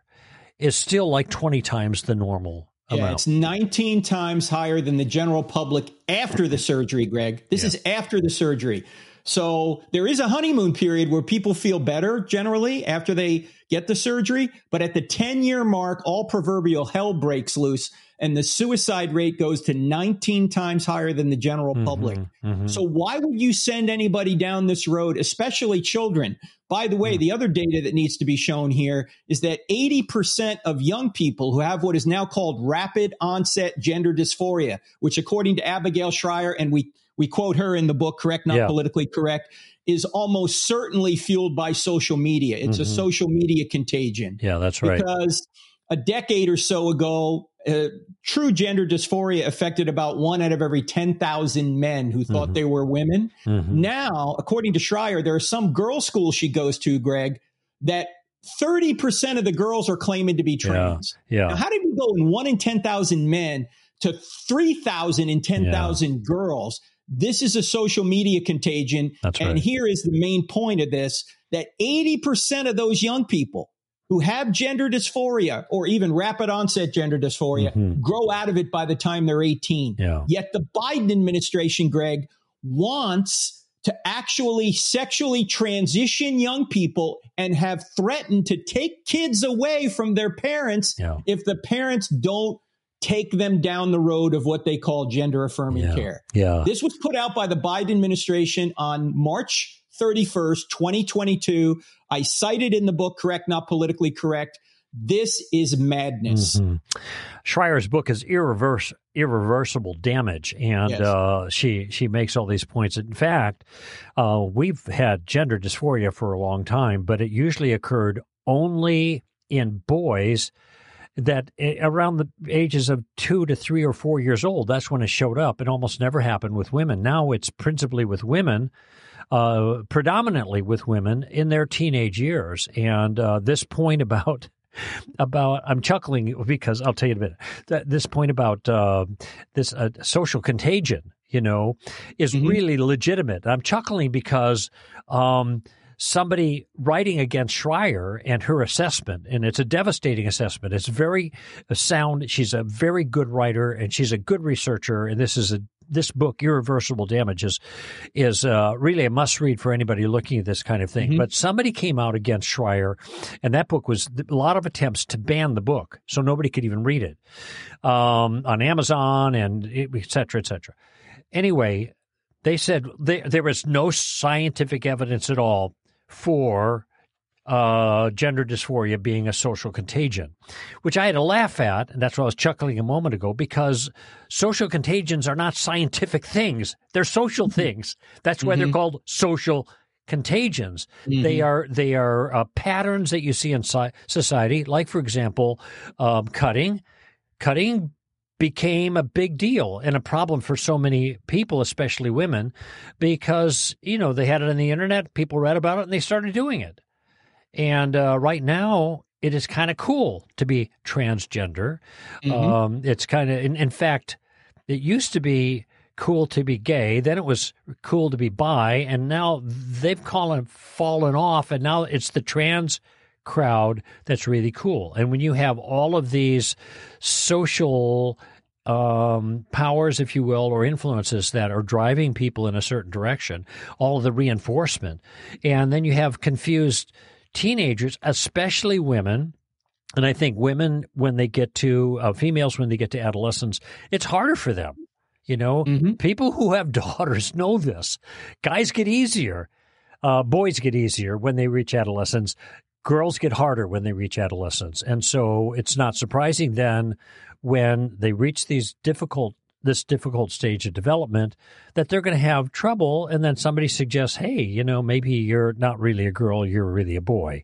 is still like twenty times the normal Yeah, amount. it's 19 times higher than the general public after the surgery, Greg. This is after the surgery. So there is a honeymoon period where people feel better generally after they get the surgery. But at the 10 year mark, all proverbial hell breaks loose and the suicide rate goes to 19 times higher than the general public. Mhm. So why would you send anybody down this road, especially children? By the way, the other data that needs to be shown here is that 80% of young people who have what is now called rapid onset gender dysphoria, which according to Abigail Shrier, and we, we quote her in the book, correct, not Yeah. politically correct, is almost certainly fueled by social media. It's a Mhm. social media contagion yeah, that's right. because a decade or so ago, uh, true gender dysphoria affected about one out of every 10,000 men who thought Mhm. they were women. Mhm. Now, according to Shrier, there are some girls' schools she goes to, Greg, that 30% of the girls are claiming to be trans. Yeah, Now, how did we go in one in 10,000 men to 3,000 in 10,000 girls? This is a social media contagion. That's and right. here is the main point of this that 80% of those young people who have gender dysphoria or even rapid onset gender dysphoria Mhm. grow out of it by the time they're 18. yeah, Yet the Biden administration, Greg, wants to actually sexually transition young people and have threatened to take kids away from their parents yeah, if the parents don't take them down the road of what they call gender affirming yeah, care. yeah. This was put out by the Biden administration on March 31st, 2022. I cited in the book, correct, not politically correct. This is madness. Mhm. Shrier's book is irreverse, irreversible damage, and Yes. uh, she she makes all these points. In fact, uh, we've had gender dysphoria for a long time, but it usually occurred only in boys that eh, around the ages of two to three or four years old. That's when it showed up. It almost never happened with women. Now it's principally with women. Uh, predominantly with women in their teenage years, and uh, this point about about I'm chuckling because I'll tell you in a minute. That this point about uh, this uh, social contagion, you know, is Mhm. really legitimate. I'm chuckling because um, somebody writing against Shrier and her assessment, and it's a devastating assessment. It's very sound. She's a very good writer and she's a good researcher. And this is a this book, Irreversible Damage, is, is uh, really a must read for anybody looking at this kind of thing. Mhm. But somebody came out against Shrier, and that book was a lot of attempts to ban the book, so nobody could even read it um, on Amazon and et cetera, et cetera. Anyway, they said they, there was no scientific evidence at all for uh, gender dysphoria being a social contagion, which I had to laugh at, and that's why I was chuckling a moment ago, because social contagions are not scientific things; they're social things. That's why they're Mhm. called social contagions. They Mhm. are they are uh, patterns that you see in si- society, like for example, um, cutting. Cutting became a big deal and a problem for so many people, especially women, because you know they had it on the internet, people read about it, and they started doing it. And uh, right now, it is kind of cool to be transgender. Mhm. Um, it's kind of, in, in fact, it used to be cool to be gay. Then it was cool to be bi, and now they've fallen fallen off, and now it's the trans crowd that's really cool. And when you have all of these social um, powers, if you will, or influences that are driving people in a certain direction, all of the reinforcement. And then you have confused teenagers, especially women. And I think women, when they get to uh, females, when they get to adolescence, it's harder for them. You know, mm-hmm. people who have *laughs* daughters know this. Guys get easier. Uh, boys get easier when they reach adolescence. Girls get harder when they reach adolescence. And so it's not surprising then when they reach these difficult this difficult stage of development that they're going to have trouble and then somebody suggests hey you know maybe you're not really a girl you're really a boy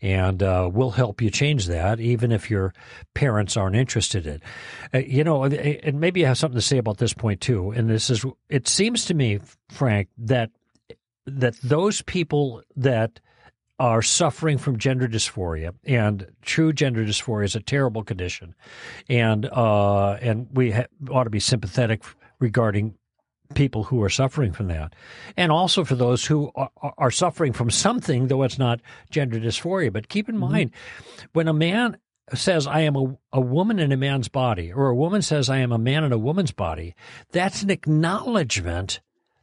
and uh, we'll help you change that even if your parents aren't interested in it. Uh, you know and maybe i have something to say about this point too and this is it seems to me frank that that those people that are suffering from gender dysphoria, and true gender dysphoria is a terrible condition, and uh, and we ha- ought to be sympathetic regarding people who are suffering from that, and also for those who are, are suffering from something, though it's not gender dysphoria. But keep in mm-hmm. mind, when a man says I am a, a woman in a man's body, or a woman says I am a man in a woman's body, that's an acknowledgement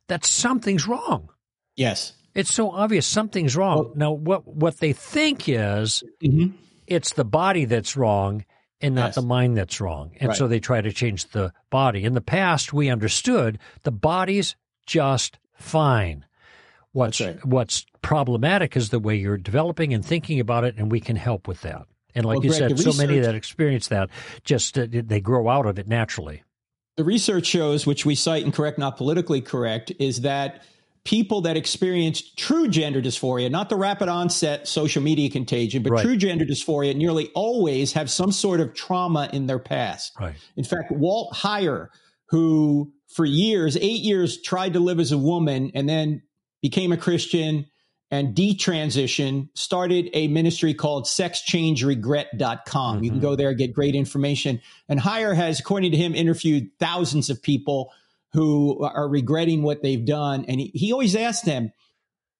that something's wrong. Yes. It's so obvious something's wrong. Well, now, what what they think is mm-hmm. it's the body that's wrong and not yes. the mind that's wrong, and right. so they try to change the body. In the past, we understood the body's just fine. What's right. what's problematic is the way you're developing and thinking about it, and we can help with that. And like well, you Greg, said, so research, many that experience that just uh, they grow out of it naturally. The research shows, which we cite in Correct Not Politically Correct, is that people that experience true gender dysphoria, not the rapid onset social media contagion, but right. true gender dysphoria nearly always have some sort of trauma in their past. Right. In fact, Walt Heyer, who for years, eight years, tried to live as a woman and then became a Christian and detransition, started a ministry called sexchangeregret.com. Mm-hmm. You can mm-hmm. go there, and get great information. And Heyer has, according to him, interviewed thousands of people who are regretting what they've done. And he, he always asked them,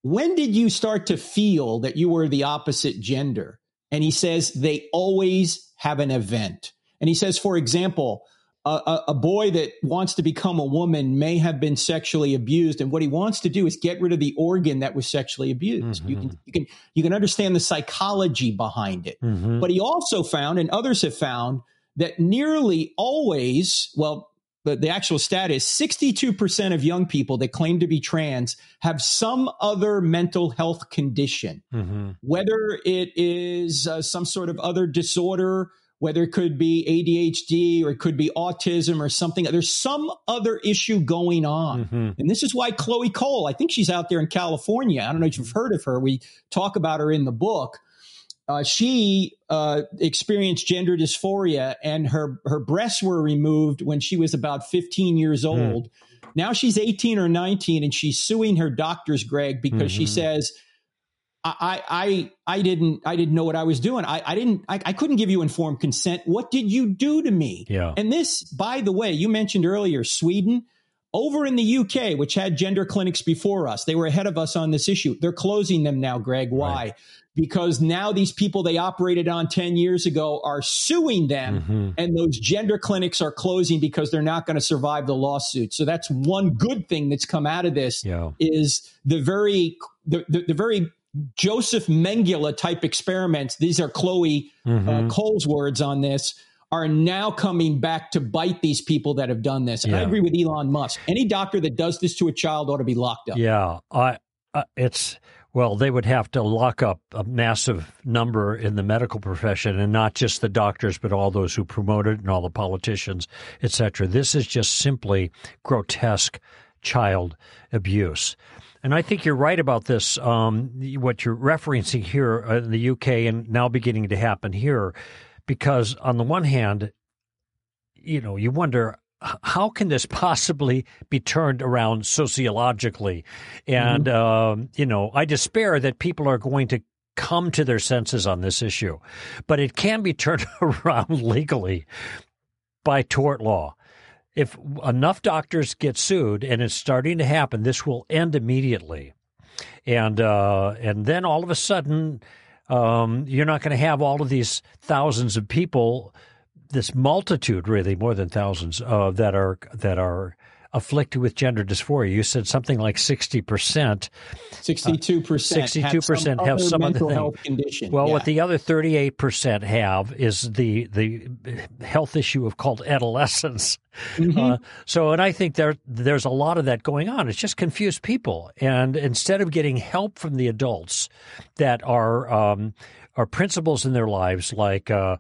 when did you start to feel that you were the opposite gender? And he says, they always have an event. And he says, for example, a, a, boy that wants to become a woman may have been sexually abused, and what he wants to do is get rid of the organ that was sexually abused. Mm-hmm. You can you can you can understand the psychology behind it. Mm-hmm. But he also found, and others have found, that nearly always, well, the, the actual stat is 62% of young people that claim to be trans have some other mental health condition, mm-hmm. whether it is uh, some sort of other disorder, whether it could be ADHD or it could be autism or something. There's some other issue going on. Mm-hmm. And this is why Chloe Cole, I think she's out there in California. I don't know if you've heard of her. We talk about her in the book uh, she uh, experienced gender dysphoria and her her breasts were removed when she was about 15 years hmm. old. Mm. Now she's 18 or 19 and she's suing her doctors, Greg, because mm-hmm. she says, I, I, I didn't, I didn't know what I was doing. I, I didn't, I, I couldn't give you informed consent. What did you do to me? Yeah. And this, by the way, you mentioned earlier, Sweden, over in the UK, which had gender clinics before us, they were ahead of us on this issue. They're closing them now, Greg. Why? Right because now these people they operated on 10 years ago are suing them mm-hmm. and those gender clinics are closing because they're not going to survive the lawsuit so that's one good thing that's come out of this yeah. is the very the, the, the, very joseph mengele type experiments these are chloe uh, mm-hmm. uh, cole's words on this are now coming back to bite these people that have done this. Yeah. I agree with Elon Musk. Any doctor that does this to a child ought to be locked up. Yeah, I, uh, it's well, they would have to lock up a massive number in the medical profession and not just the doctors, but all those who promote it and all the politicians, etc. This is just simply grotesque child abuse. And I think you're right about this. Um, what you're referencing here in the UK and now beginning to happen here, because on the one hand, you know, you wonder how can this possibly be turned around sociologically? And, mm-hmm. uh, you know, I despair that people are going to come to their senses on this issue. But it can be *laughs* turned around legally by tort law. If enough doctors get sued, and it's starting to happen, this will end immediately. And uh, and then all of a sudden, um, you're not going to have all of these thousands of people this multitude, really more than thousands, uh, that are that are afflicted with gender dysphoria. You said something like sixty percent. Sixty-two percent. Sixty-two percent have some mental other health condition. Well, yeah. what the other thirty-eight percent have is the the health issue of called adolescence. Mhm. Uh, so, and I think there there's a lot of that going on. It's just confused people, and instead of getting help from the adults that are um, are principles in their lives, like uh,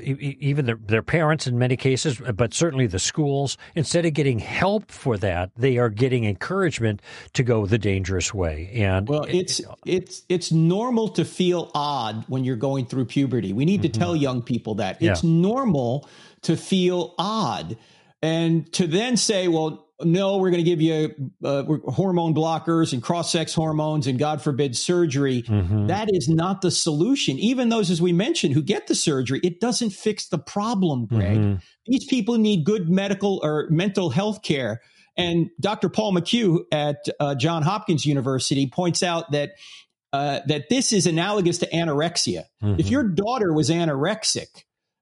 e- even their, their parents in many cases, but certainly the schools, instead of getting help for that, they are getting encouragement to go the dangerous way. And Well, it's it's it's normal to feel odd when you're going through puberty. We need to tell young people that it's normal to feel odd, and to then say, "Well, no, we're going to give you uh, hormone blockers and cross-sex hormones and God forbid surgery." Mhm. That is not the solution. Even those, as we mentioned, who get the surgery, it doesn't fix the problem, Greg. Mhm. These people need good medical or mental health care. And Dr. Paul McHugh at uh, John Hopkins University points out that uh, that this is analogous to anorexia. If Mhm. your daughter was anorexic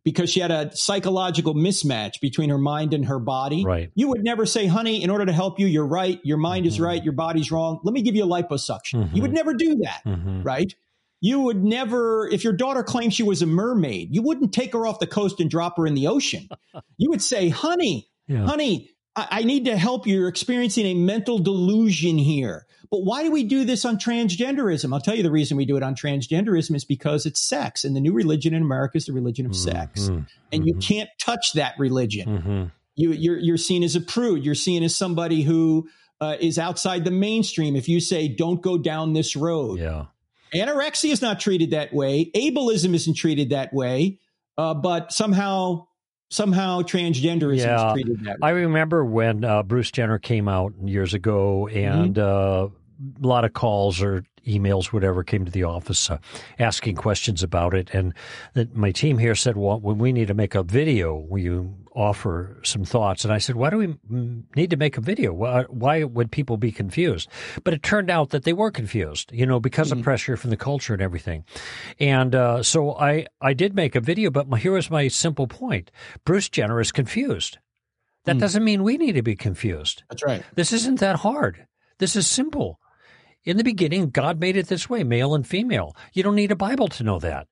because she had a psychological mismatch between her mind and her body, Right. you would never say, "Honey, in order to help you, you're right. Your mind is Mhm. right. Your body's wrong. Let me give you a liposuction." You would Mhm. never do that Mhm. right? You would never, if your daughter claimed she was a mermaid, you wouldn't take her off the coast and drop her in the ocean. *laughs* You would say, honey, Yeah. honey, I, I need to help you. You're experiencing a mental delusion here. But why do we do this on transgenderism? I'll tell you the reason we do it on transgenderism is because it's sex. And the new religion in America is the religion of sex. Mhm. And you Mhm. can't touch that religion Mhm. you, you're you're seen as a prude. You're seen as somebody who uh, is outside the mainstream. If you say don't go down this road, Yeah. anorexia is not treated that way. Ableism isn't treated that way. Uh, but somehow, somehow transgenderism Yeah. is treated that way. I remember when uh, Bruce Jenner came out years ago, and uh, a lot of calls or emails, whatever, came to the office uh, asking questions about it. And that my team here said, "Well, we need to make a video, will you offer some thoughts?" And I said, "Why do we mm, need to make a video? Why, why would people be confused?" But it turned out that they were confused, you know, because of pressure from the culture and everything. And uh, so I I did make a video, but my, here was my simple point: Bruce Jenner is confused. That Hmm. doesn't mean we need to be confused. That's right. This isn't that hard. This is simple. In the beginning, God made it this way, male and female. You don't need a Bible to know that.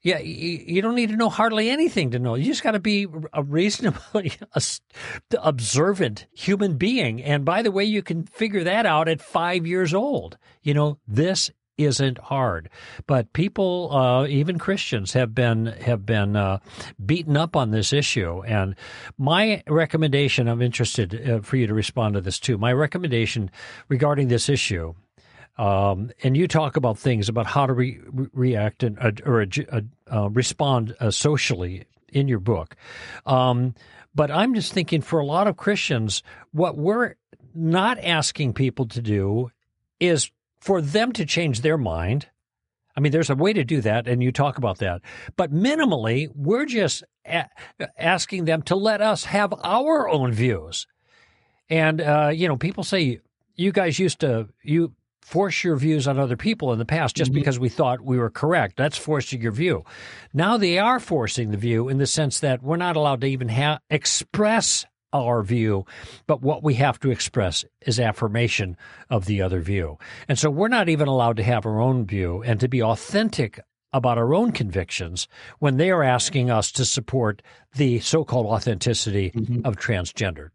Yeah, you don't need to know hardly anything to know. You just got to be a reasonably *laughs* observant human being. And by the way, you can figure that out at five years old. You know, this isn't hard. But people, uh, even Christians, have been have been uh, beaten up on this issue. And my recommendation, I'm interested uh, for you to respond to this too. My recommendation regarding this issue um, and you talk about things about how to re- re- react and uh, or uh, uh, respond uh, socially in your book. Um, but I'm just thinking for a lot of Christians, what we're not asking people to do is for them to change their mind. I mean, there's a way to do that, and you talk about that. But minimally, we're just a- asking them to let us have our own views. And uh, you know, people say you guys used to you force your views on other people in the past just mm-hmm. because we thought we were correct. That's forcing your view. Now they are forcing the view in the sense that we're not allowed to even ha- express our view, but what we have to express is affirmation of the other view. And so we're not even allowed to have our own view and to be authentic about our own convictions when they are asking us to support the so-called authenticity mm-hmm. of transgender.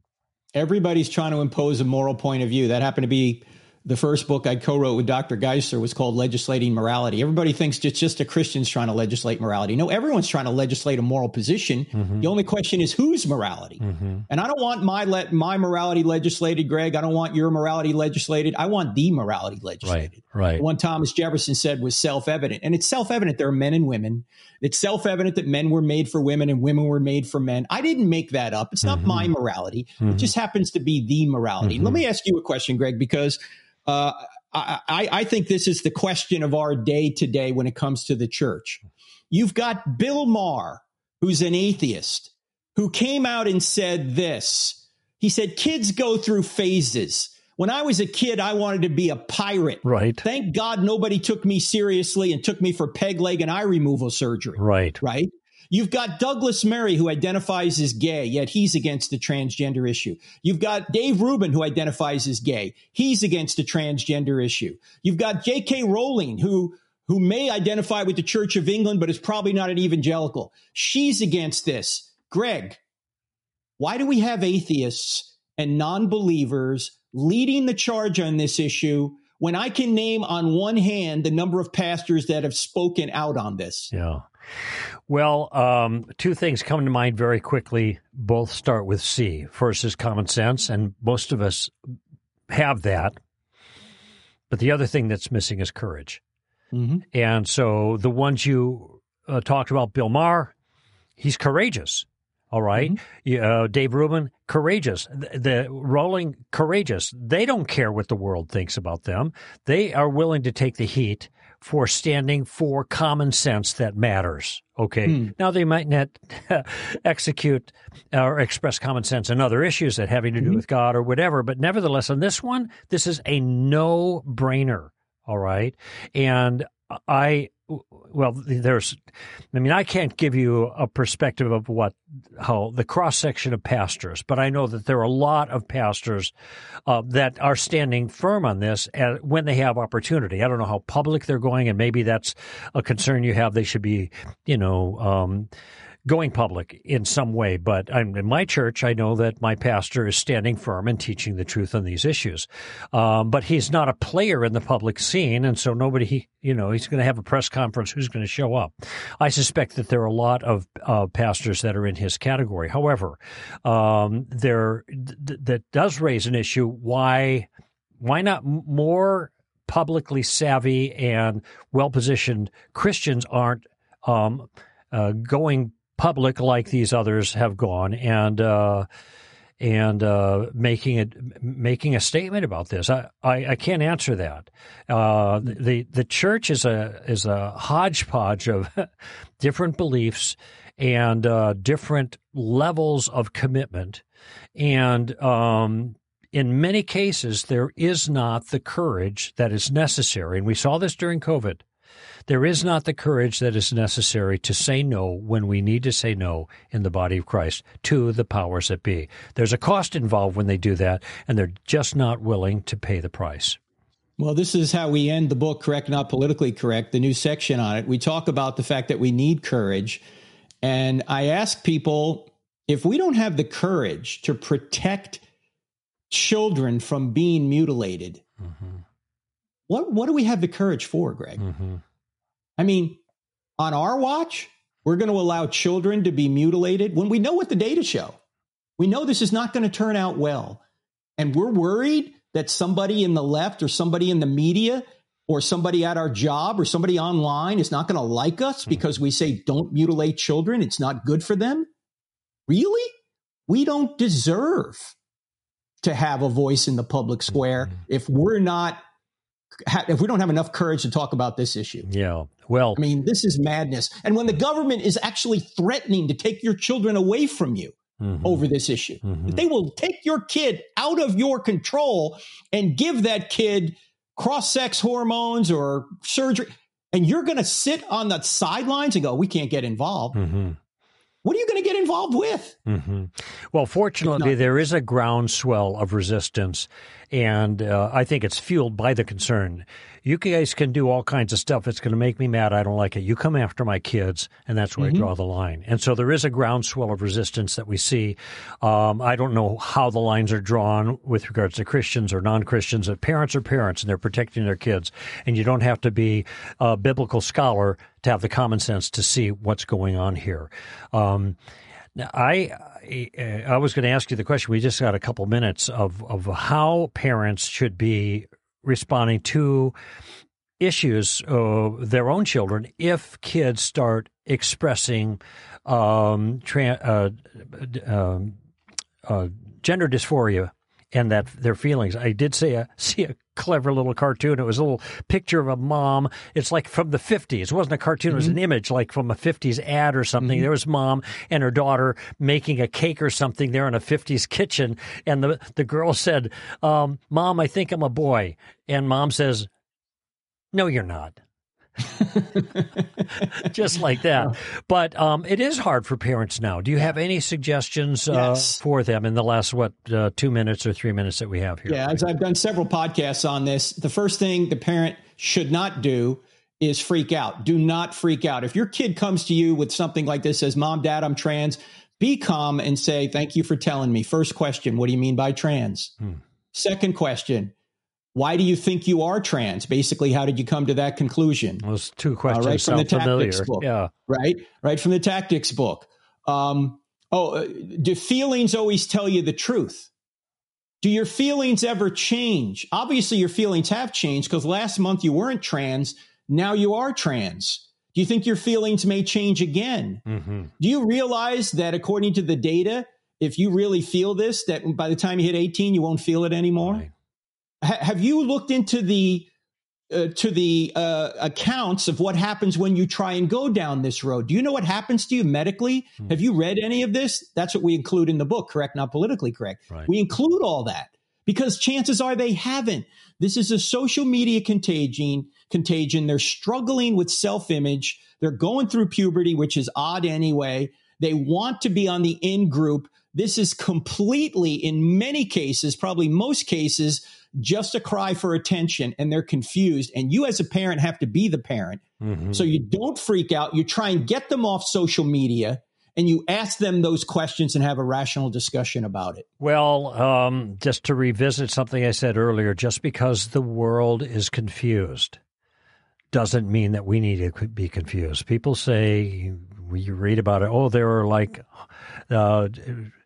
Everybody's trying to impose a moral point of view. That happened to be the first book I co-wrote with Dr. Geisler was called Legislating Morality. Everybody thinks it's just a Christian's trying to legislate morality. No, everyone's trying to legislate a moral position. Mm-hmm. The only question is whose morality. Mm-hmm. And I don't want my let my morality legislated, Greg. I don't want your morality legislated. I want the morality legislated. Right. One Thomas Jefferson said was self-evident. And it's self-evident there are men and women. It's self-evident that men were made for women and women were made for men. I didn't make that up. It's not mm-hmm. my morality. It just happens to be the morality. Let me ask you a question, Greg, because uh, I, I, I think this is the question of our day today when it comes to the church. You've got Bill Maher, who's an atheist, who came out and said this. He said, kids go through phases. When I was a kid, I wanted to be a pirate. Right. Thank God nobody took me seriously and took me for peg leg and eye removal surgery. Right. Right. You've got Douglas Murray, who identifies as gay, yet he's against the transgender issue. You've got Dave Rubin, who identifies as gay. He's against the transgender issue. You've got J.K. Rowling, who who may identify with the Church of England, but is probably not an evangelical. She's against this. Greg, why do we have atheists and non believers leading the charge on this issue when I can name on one hand the number of pastors that have spoken out on this? Yeah. Well, um, two things come to mind very quickly. Both start with C. First is common sense, and most of us have that. But the other thing that's missing is courage. Mm-hmm. And so the ones you uh, talked about, Bill Maher, he's courageous. All right? mm-hmm. uh, Dave Rubin, courageous. The, the Rowling, courageous. They don't care what the world thinks about them. They are willing to take the heat for standing for common sense that matters. Okay. Hmm. Now they might not *laughs* execute or express common sense in other issues that having to do mm-hmm. with God or whatever, but nevertheless, on this one, this is a no brainer. All right. And I well, there's, I mean, I can't give you a perspective of what, how the cross section of pastors, but I know that there are a lot of pastors uh, that are standing firm on this when they have opportunity. I don't know how public they're going, and maybe that's a concern you have. They should be, you know, um, going public in some way. But I'm, in my church, I know that my pastor is standing firm and teaching the truth on these issues. Um, but he's not a player in the public scene, and so nobody, you know, he's going to have a press conference. Who's going to show up? I suspect that there are a lot of uh, pastors that are in his category. However, um, there th- that does raise an issue. Why? Why not more publicly savvy and well positioned Christians aren't um, uh, going public like these others have gone and uh, and uh, making it making a statement about this. I, I, I can't answer that. Uh, the the church is a is a hodgepodge of *laughs* different beliefs and uh, different levels of commitment, and um, in many cases there is not the courage that is necessary. And we saw this during COVID. There is not the courage that is necessary to say no when we need to say no in the body of Christ to the powers that be. There's a cost involved when they do that, and they're just not willing to pay the price. Well, this is how we end the book, Correct Not Politically Correct, the new section on it. We talk about the fact that we need courage. And I ask people if we don't have the courage to protect children from being mutilated, mm-hmm. what, what do we have the courage for, Greg? Mm-hmm. I mean, on our watch, we're going to allow children to be mutilated when we know what the data show. We know this is not going to turn out well. And we're worried that somebody in the left or somebody in the media or somebody at our job or somebody online is not going to like us hmm. because we say don't mutilate children. It's not good for them. Really? We don't deserve to have a voice in the public square mm-hmm. if we're not if we don't have enough courage to talk about this issue. Yeah. Well, I mean, this is madness. And when the government is actually threatening to take your children away from you mm-hmm. over this issue, mm-hmm. they will take your kid out of your control and give that kid cross sex hormones or surgery. And you're going to sit on the sidelines and go, we can't get involved. Mm-hmm what are you going to get involved with? Mm-hmm. Well, fortunately, there is a groundswell of resistance, and uh, I think it's fueled by the concern. You guys can do all kinds of stuff. It's going to make me mad. I don't like it. You come after my kids, and that's where mm-hmm. I draw the line. And so there is a groundswell of resistance that we see. Um, I don't know how the lines are drawn with regards to Christians or non Christians. But parents are parents, and they're protecting their kids. And you don't have to be a biblical scholar to have the common sense to see what's going on here. Um, I I was going to ask you the question. We just got a couple minutes of of how parents should be responding to issues of their own children if kids start expressing um, tra- uh, uh, uh, gender dysphoria and that their feelings. I did say a, *laughs* see a clever little cartoon. It was a little picture of a mom. It's like from the 50s. It wasn't a cartoon. Mm-hmm. It was an mm-hmm. image like from a 50s ad or something. Mm-hmm. There was mom and her daughter making a cake or something there in a 50s kitchen. And the, the girl said, um, mom, I think I'm a boy. And mom says, no, you're not. *laughs* just like that. But um, it is hard for parents now. Do you have any suggestions uh, Yes. for them in the last what uh, two minutes or three minutes that we have here? Yeah, as I've done several podcasts on this, the first thing the parent should not do is freak out. Do not freak out. If your kid comes to you with something like this, says, Mom, Dad, I'm trans, be calm and say, Thank you for telling me. First question, what do you mean by trans? Hmm. Second question, why do you think you are trans? Basically, how did you come to that conclusion? Those two questions right from the sound familiar. tactics book. Yeah. right? Right from the tactics book. Um, oh, uh, do feelings always tell you the truth? Do your feelings ever change? Obviously, your feelings have changed because last month you weren't trans. Now you are trans. Do you think your feelings may change again? hmm Do you realize that according to the data, if you really feel this, that by the time you hit 18, you won't feel it anymore? Right. Ha- have you looked into the uh, to the uh, accounts of what happens when you try and go down this road? Do you know what happens to you medically? Hmm. Have you read any of this? That's what we include in the book, correct? Not politically correct. Right. We include all that because chances are they haven't. This is a social media contagion. Contagion. They're struggling with self image. They're going through puberty, which is odd anyway. They want to be on the in group. This is completely, in many cases, probably most cases, just a cry for attention and they're confused. And you, as a parent, have to be the parent. Mhm. So you don't freak out. You try and get them off social media and you ask them those questions and have a rational discussion about it. Well, um, just to revisit something I said earlier, just because the world is confused doesn't mean that we need to be confused. People say, you read about it, oh, there are like uh,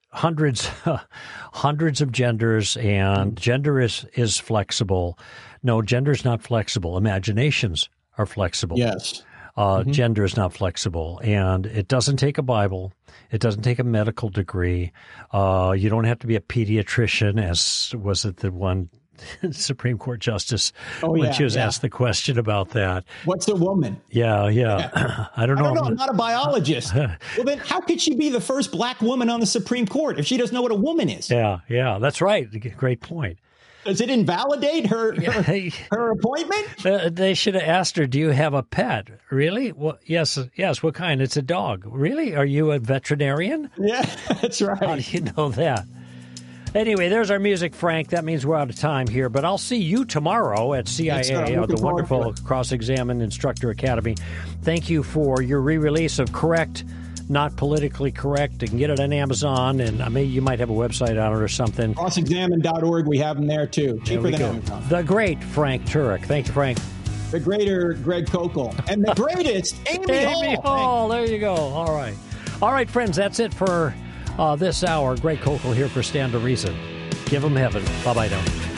hundreds, *laughs* hundreds of genders, and gender is, is flexible. No, gender is not flexible. Imaginations are flexible. Yes. Uh, Gender is not flexible, and it doesn't take a Bible. It doesn't take a medical degree. Uh, you don't have to be a pediatrician, as was it the one *laughs* Supreme Court justice Oh, when yeah, she was yeah. asked the question about that. What's a woman? Yeah, yeah. *clears throat* I don't I know. don't know. I'm not a biologist. *laughs* well, then how could she be the first black woman on the Supreme Court if she doesn't know what a woman is? Yeah, yeah. That's right. Great point. Does it invalidate her *laughs* her, her appointment? uh, they should have asked her, "Do you have a pet?" Really? Well, yes, yes. What kind? It's a dog. Really? Are you a veterinarian? Yeah, that's right. How do you know that? Anyway, there's our music, Frank. That means we're out of time here, but I'll see you tomorrow at Yes, sir. I'm CIA, or uh, the wonderful CrossExamined Instructor Academy. Thank you for your re release of Correct, Not Politically Correct. You can get it on Amazon, and uh, I mean, you might have a website on it or something. CrossExamined.org, we have them there too. There Cheaper we than go. Amazon. The great Frank Turek. Thank you, Frank. The greater Greg Koukl. And the *laughs* greatest Amy, Amy Hall. Hall. There you go. All right. All right, friends, that's it for uh, this hour. Greg Koukl here for Stand to Reason. Give them heaven. Bye bye now.